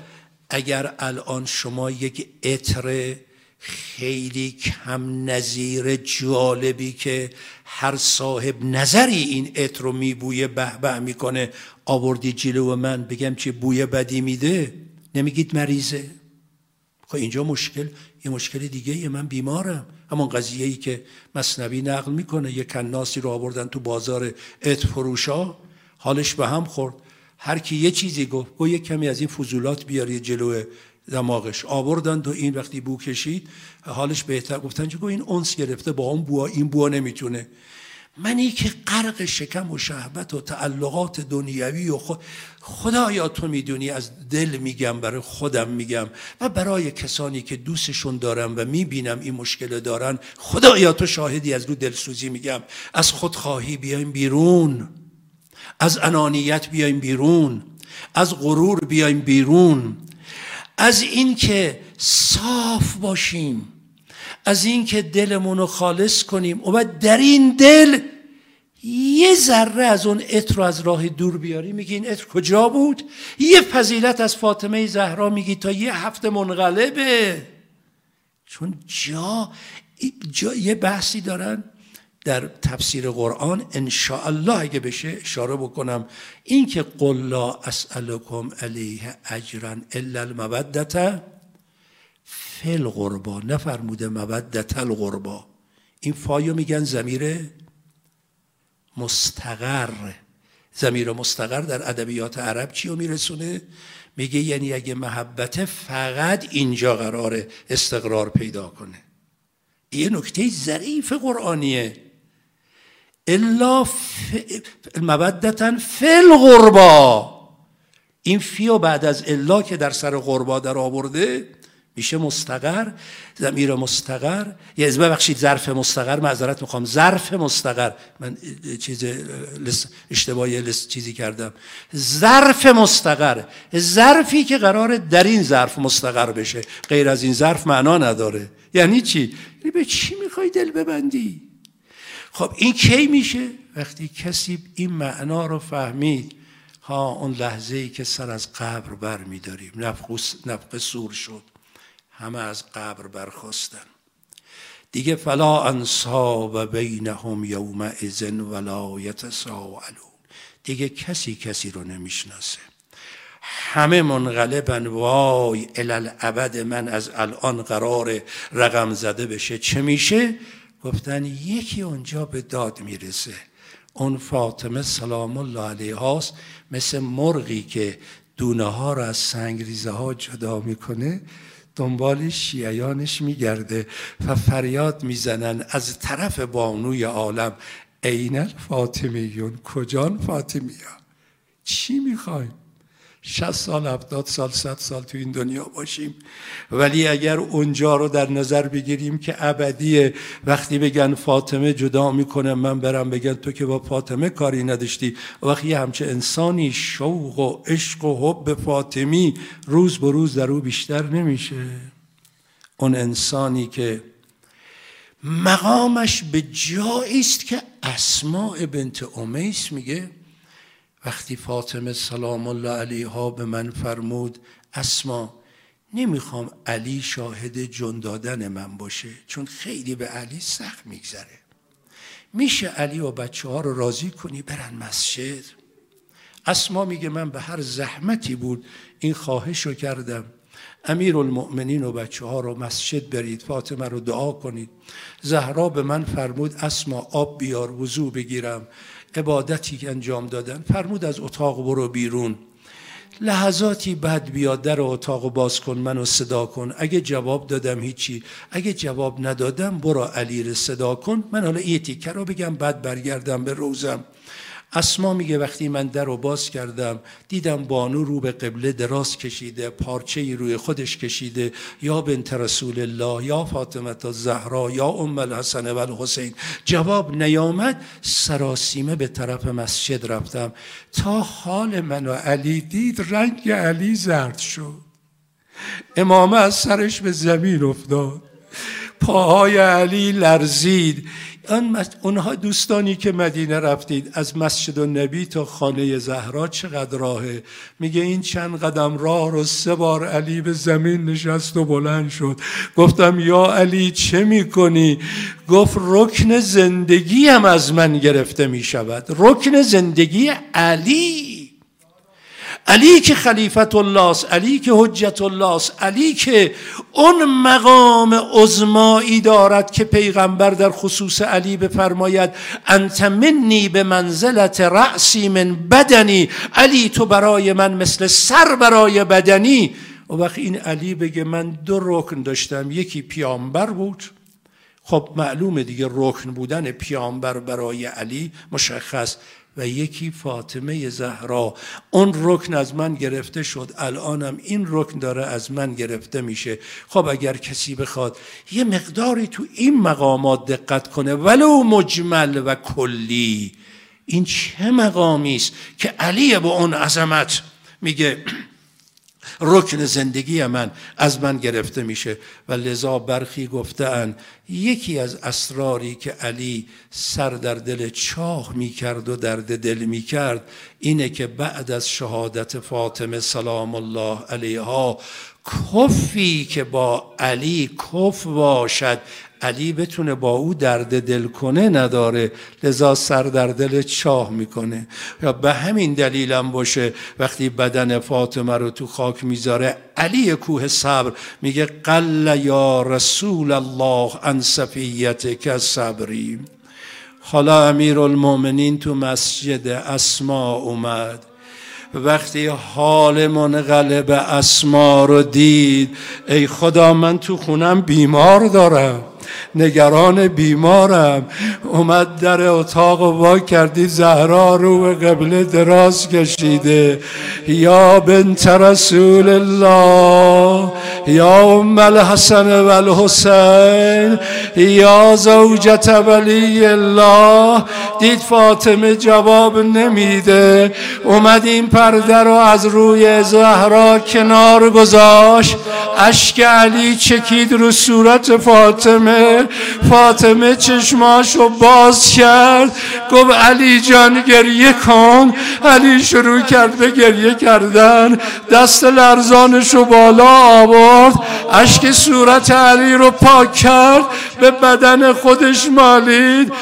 اگر الان شما یک عطر خیلی کم نظیر جالبی که هر صاحب نظری این عطر رو میبویه به به می‌کنه. آوردی جلو من بگم چه بوی بدی میده. نمیگید مریضه. خب اینجا مشکل یه مشکل دیگه یه من بیمارم. همون قضیه ای که مصنوی نقل می‌کنه. یه کناسی رو آوردن تو بازار عطر فروشا. حالش به هم خورد. هر کی یه چیزی گفت گو یه کمی از این فضولات بیاری جلو دماغش آوردن. تو این وقتی بو کشید حالش بهتر گفتن چه این اونس گرفته با اون بوا این بوا نمی‌تونه. منی که غرق شکم و شهبت و تعلقات دنیوی و خود خدایا تو می‌دونی از دل میگم برای خودم میگم. و برای کسانی که دوستشون دارم و می‌بینم این مشکل دارن خدایا تو شاهدی از رو دلسوزی میگم. از خودخواهی بیایم بیرون. از انانیت بیایم بیرون. از غرور بیایم بیرون. از اینکه صاف باشیم از اینکه دلمون رو خالص کنیم و بعد در این دل یه ذره از اون عطر از راه دور بیاری. میگی این عطر کجا بود؟ یه فضیلت از فاطمه زهرا میگی تا یه هفته منقلبه. چون جا, جا یه بحثی دارن. در تفسیر قرآن الله اگه بشه اشاره بکنم این که قل لا اسألكم علیه اجرا الا المودت فل غربا نفرموده مودت الغربا. این فایو میگن زمیر مستقر. زمیر مستقر در ادبیات عرب چی رو میرسونه؟ میگه یعنی اگه محبت فقط اینجا قرار استقرار پیدا کنه. یه نکته ظریف قرآنیه. الا مودتا فل غربا این فیو بعد از الا که در سر غربا در آورده میشه مستقر زمیر مستقر. یه از ببخشید ظرف مستقر معذرت می‌خوام. ظرف مستقر. من چیز اشتباهی چیزی کردم. ظرف مستقر. ظرفی که قرار در این ظرف مستقر بشه. غیر از این ظرف معنا نداره. یعنی چی؟ یعنی به چی می‌خوای دل ببندی؟ خب این کی میشه؟ وقتی کسی این معنا رو فهمید ها اون لحظه ای که سر از قبر بر میداریم نفق سور شد همه از قبر برخواستن دیگه فلا انصاب بینهم یومئذ ولا یتساءلون. دیگه کسی کسی رو نمی‌شناسه. همه منقلبن وای الالعبد من از الان قرار رقم زده بشه. چه میشه؟ گفتن یکی اونجا به داد می‌رسه. اون فاطمه سلام الله علیه هاست مثل مرغی که دونه ها رو از سنگریزه ها جدا می‌کنه دنبال شیعیانش میگرده و فریاد می‌زنن از طرف بانوی عالم عین فاطمیون کجان فاطمیه چی می‌خوایم 60 سال 70 سال 100 سال تو این دنیا باشیم. ولی اگر اونجا رو در نظر بگیریم که ابدیه. وقتی بگن فاطمه جدا می‌کنه من برم بگن تو که با فاطمه کاری نداشتی. وقتی همچه انسانی شوق و عشق و حب فاطمی روز به روز در او بیشتر نمیشه. اون انسانی که مقامش به جایی است که اسماء بنت امیس میگه. وقتی فاطمه سلام الله علیها به من فرمود اسما نمی‌خوام علی شاهد جن دادن من باشه چون خیلی به علی سخت میگذره. میشه علی و بچه ها رو راضی کنی برن مسجد؟ اسما میگه من به هر زحمتی بود این خواهش رو کردم. امیر المؤمنین و بچه ها رو مسجد برید فاطمه رو دعا کنید. زهرا به من فرمود اسما آب بیار وضوع بگیرم. عبادتی که انجام دادن فرمود از اتاق برو بیرون. لحظاتی بعد بیاد در اتاق باز کن منو صدا کن. اگه جواب دادم هیچی اگه جواب ندادم برو علی رو صدا کن. من حالا یه تیکه رو بگم بعد برگردم به روزم. اسما میگه وقتی من در رو باز کردم دیدم بانو رو به قبله دراز کشیده پارچه روی خودش کشیده. یا بنت رسول الله یا فاطمه زهرا یا ام الحسن و الحسین. جواب نیامد سراسیمه به طرف مسجد رفتم. تا حال من و علی دید رنگ علی زرد شد. امامه از سرش به زمین افتاد. پاهای علی لرزید. اونها دوستانی که مدینه رفتید از مسجد و نبی تا خانه زهرا چقدر راهه؟ میگه این چند قدم راه رو سه بار علی به زمین نشست و بلند شد. گفتم یا علی چه می‌کنی؟ گفت رکن زندگی هم از من گرفته می‌شود. رکن زندگی علی. علی که خلیفت الله است علی که حجت الله است علی که اون مقام عظمایی دارد که پیغمبر در خصوص علی بفرماید انت منی به منزلت رأسی من بدنی علی تو برای من مثل سر برای بدنی. و وقتی این علی بگه من دو رکن داشتم یکی پیامبر بود. خب معلومه دیگه رکن بودن پیامبر برای علی مشخص. و یکی فاطمه زهرا. اون رکن از من گرفته شد. الانم این رکن داره از من گرفته میشه. خب اگر کسی بخواد یه مقداری تو این مقامات دقت کنه ولو مجمل و کلی. این چه مقامی است که علی با اون عظمت میگه؟ رکن زندگی من از من گرفته میشه. و لذا برخی گفتن یکی از اسراری که علی سر در دل چاه می‌کرد و درد دل می‌کرد اینه که بعد از شهادت فاطمه سلام الله علیها کفی که با علی کف باشد علی بتونه با او درد دل کنه نداره لذا سر در دل چاه می‌کنه. یا به همین دلیلم باشه وقتی بدن فاطمه رو تو خاک می‌ذاره علی کوه صبر میگه قل یا رسول الله ان صفیت که صبری. حالا امیر المومنین تو مسجد اسما اومد. وقتی حال منقلب اسما رو دید ای خدا من تو خونم بیمار دارم. نگران بیمارم. اومد در اتاق و وا کردی زهرا رو به قبله دراز کشیده. یا بنت رسول الله یا ام الحسن و الحسین یا زوجت ولی الله. دید فاطمه جواب نمیده. اومد این پرده رو از روی زهرا کنار گذاشت. اشک علی چکید رو صورت فاطمه. فاطمه چشماشو باز کرد. گفت علی جان گریه کن. علی شروع کرد به گریه کردن. دست لرزانشو بالا آورد. اشک صورت علی رو پاک کرد. به بدن خودش مالید.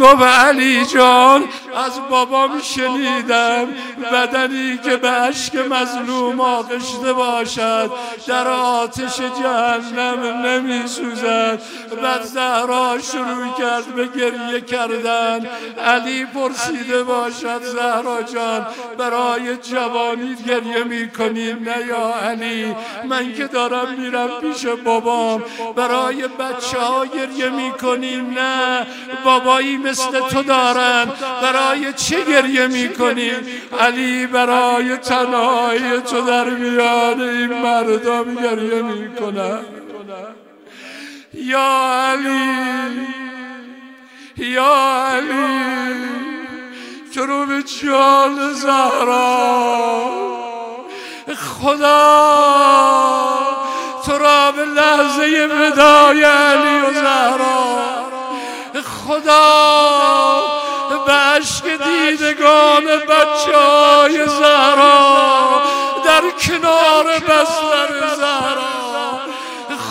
گفت علی جان از بابام شنیدم. بدنی که به عشق مظلوم آغشته باشد در آتش جهنم نمی سوزد. بعد زهرا شروع کرد به گریه کردن. علی پرسیده باشد زهرا جان برای جوانی گریه می نه یا علی؟ من که دارم میرم پیش بابام. برای بچه ها گریه می نه. بابایی مثل تو دارن. برای چه گریه می‌کنی علی برای تنهایی تو در میان این مردم گریه می‌کنه یا علی یا علی به جان زهرا. خدا تو را به لحظه ودای علی و زهرا. خدا به عشق دیدگان بچه های زهرا. در کنار بستر زهرا.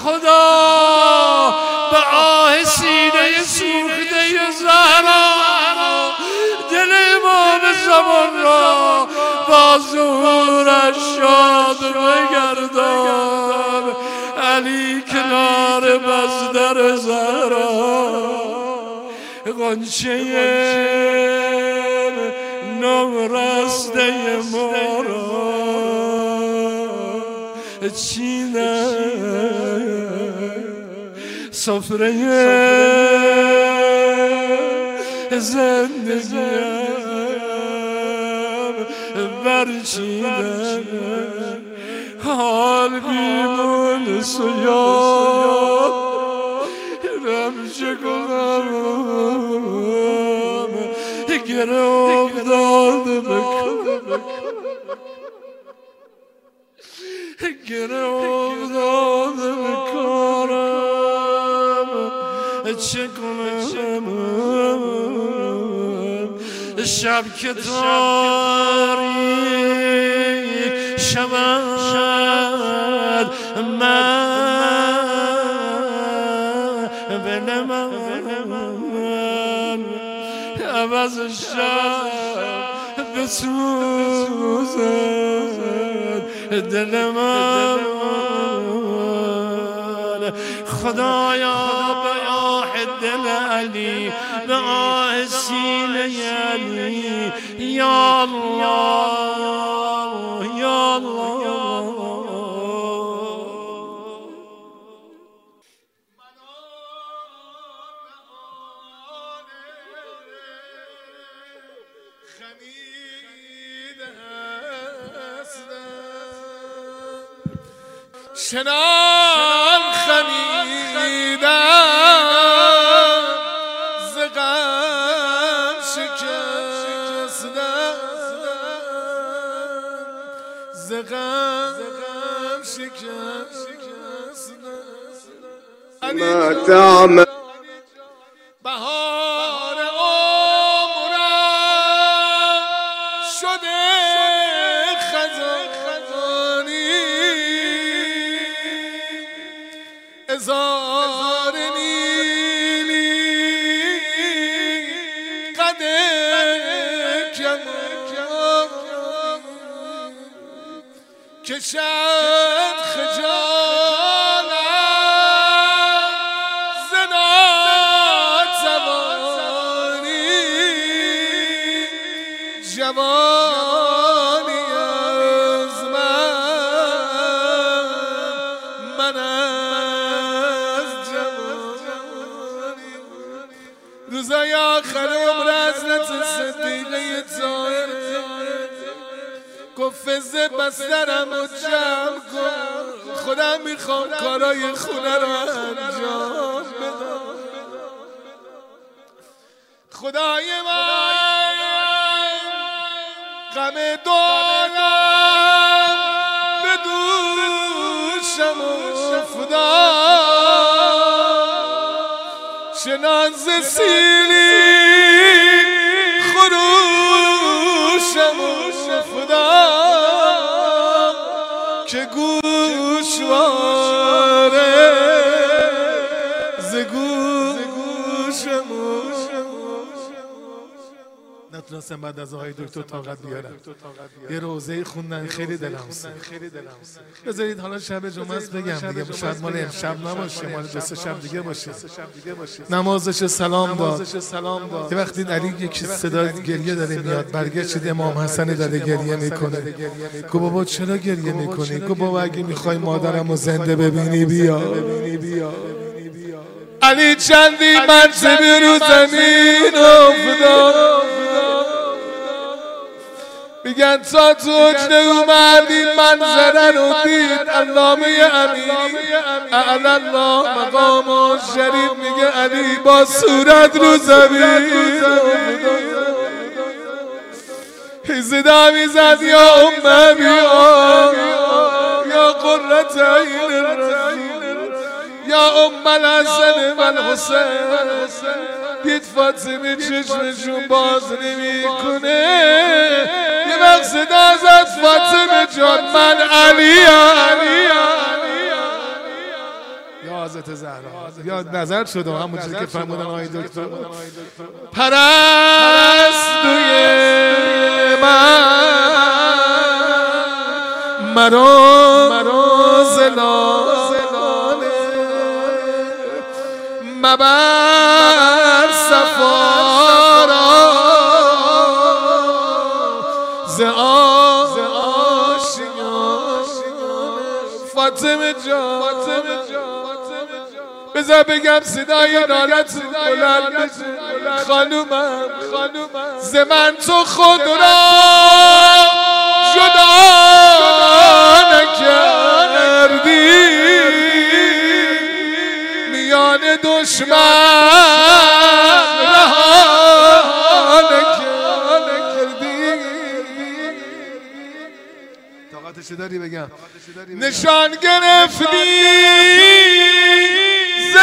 خدا به آه سینه سوخته زهرا. دل امام زمان را با زورش شاد بگردان. کنار بزدر زهرا. غنچه نورسته مارا. چینه. سفره زندگیم برچیده حال بیمون. سویا رمشه کنم گره افتاده بکنم گره افتاده بکنم چه کنم شب که تاریک شود ما بن من أبز الشاب بسوزن دل من خدايا بياح الدل علي بقى السيلة يا الله شنان خمیدم ز غم شکستم ز غم شکستم ما تعمل گفت فز بسترم و جمع کن. خودم می‌خوام کارای خونه رو انجام بدم. خدای من غم دارم به دوشم افتاد شناز سیلی خروشم افتاد که گوشواره نتونستم بعد از آقای دکتر طاقت بیارم. یه روزه خوندن خیلی دلم بذارید حالا شب جمعه است بگم دیگه. شاید مال امشب نباشه مال دو سه شب دیگه باشه. نمازش سلام داد. یه وقتی علی یک صدا گریه داره میاد برگشت امام حسن داره گریه می‌کنه. گو بابا چرا گریه می‌کنی؟ گو بابا اگه می‌خوای مادرم رو زنده ببینی بیا. علی چندی مرتبه رو زمین افتاد میگن تا تو اجده اومدی منظره رو دید علامه امیری اعلی الله مقام شریف میگه علی با صورت رو زمین. زدا می‌زد یا ام بیا یا قرة عین الرسول یا ام الحسن و الحسین دید فاطمه چشمشون باز نمی‌کنه. یه مقصد ازت فاطمه جان من علیم یا حضرت زهرا. یا نظر شده همونجوری که فرمودن آقای دکتر. پرستوی من. مرا زلال مبر سفارا. ز آشیان فاطمه جان. بذار بگم صدای نالت بلند خانومم ز من تو خود را جدا نکردی. دشمن. رها نکردی طاقتش داری بگم. نشان گرفتی ز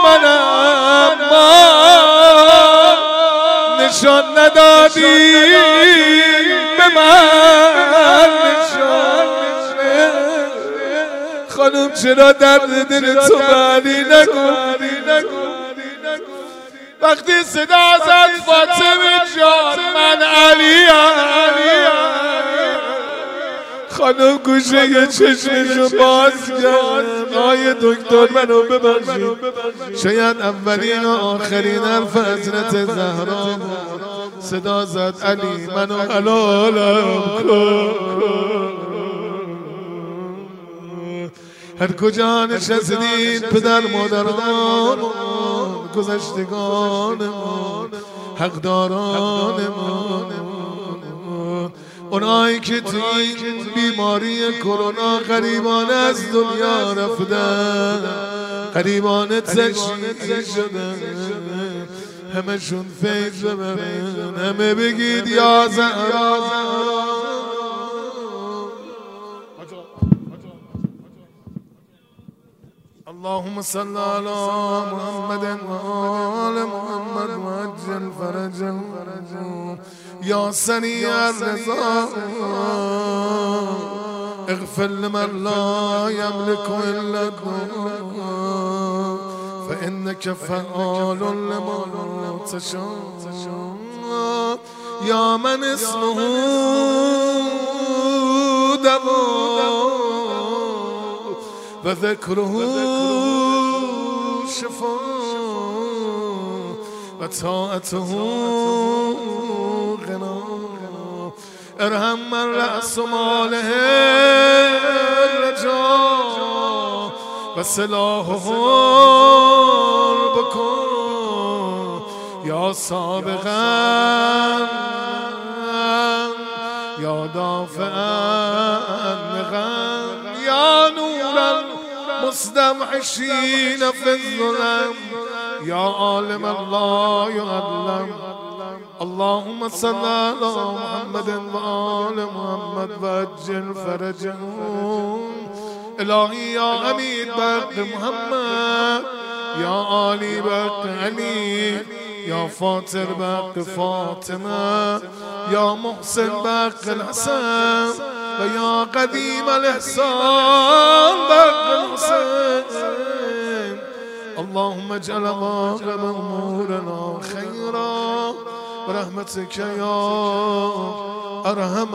دشمنم. نشان ندادی به من. نشان خانم چرا درد دل تو بری نگو. وقتی صدا زد فاطمه جان من علیم خانم گوشه یه چشمشو باز کرد. آی دکتر منو ببخشید شاید اولین و آخرین حرف حضرت زهرا صدا زد علی منو حلالم کن. هر کجا نشستید پدر مادران گذشتگانمان حقدارانمان اونایی که تو این بیماری کرونا غریبانه از دنیا رفتن. غریبانه تشریح شدن. همشون فیض ببرن. همه بگید یا زهرا. اللهم صل على محمد وآل محمد وعجل فرجهم يا سريع الرضا اغفر لمن لا يملك إلا الدعاء فإنك فعال لما تشاء يا من اسمه دواء وذكره شفاء وطاعته غنا. ارحم من رأس ماله الرجاء وسلاحه بکن یا سابقا یا دافعا غم یا مستمحشين في الظلم يا عالم الله يعلم اللهم صل على محمد وآل محمد وأجل فرجهم. إلهي يا أمير بق محمد. يا علي بق علي يا فاطر بق فاطمة يا محسن بق الحسن ويا قديم الإحسان بق الحسين. اللهم اجعل غاغب أمورنا خيرا برحمتك يا أرحم.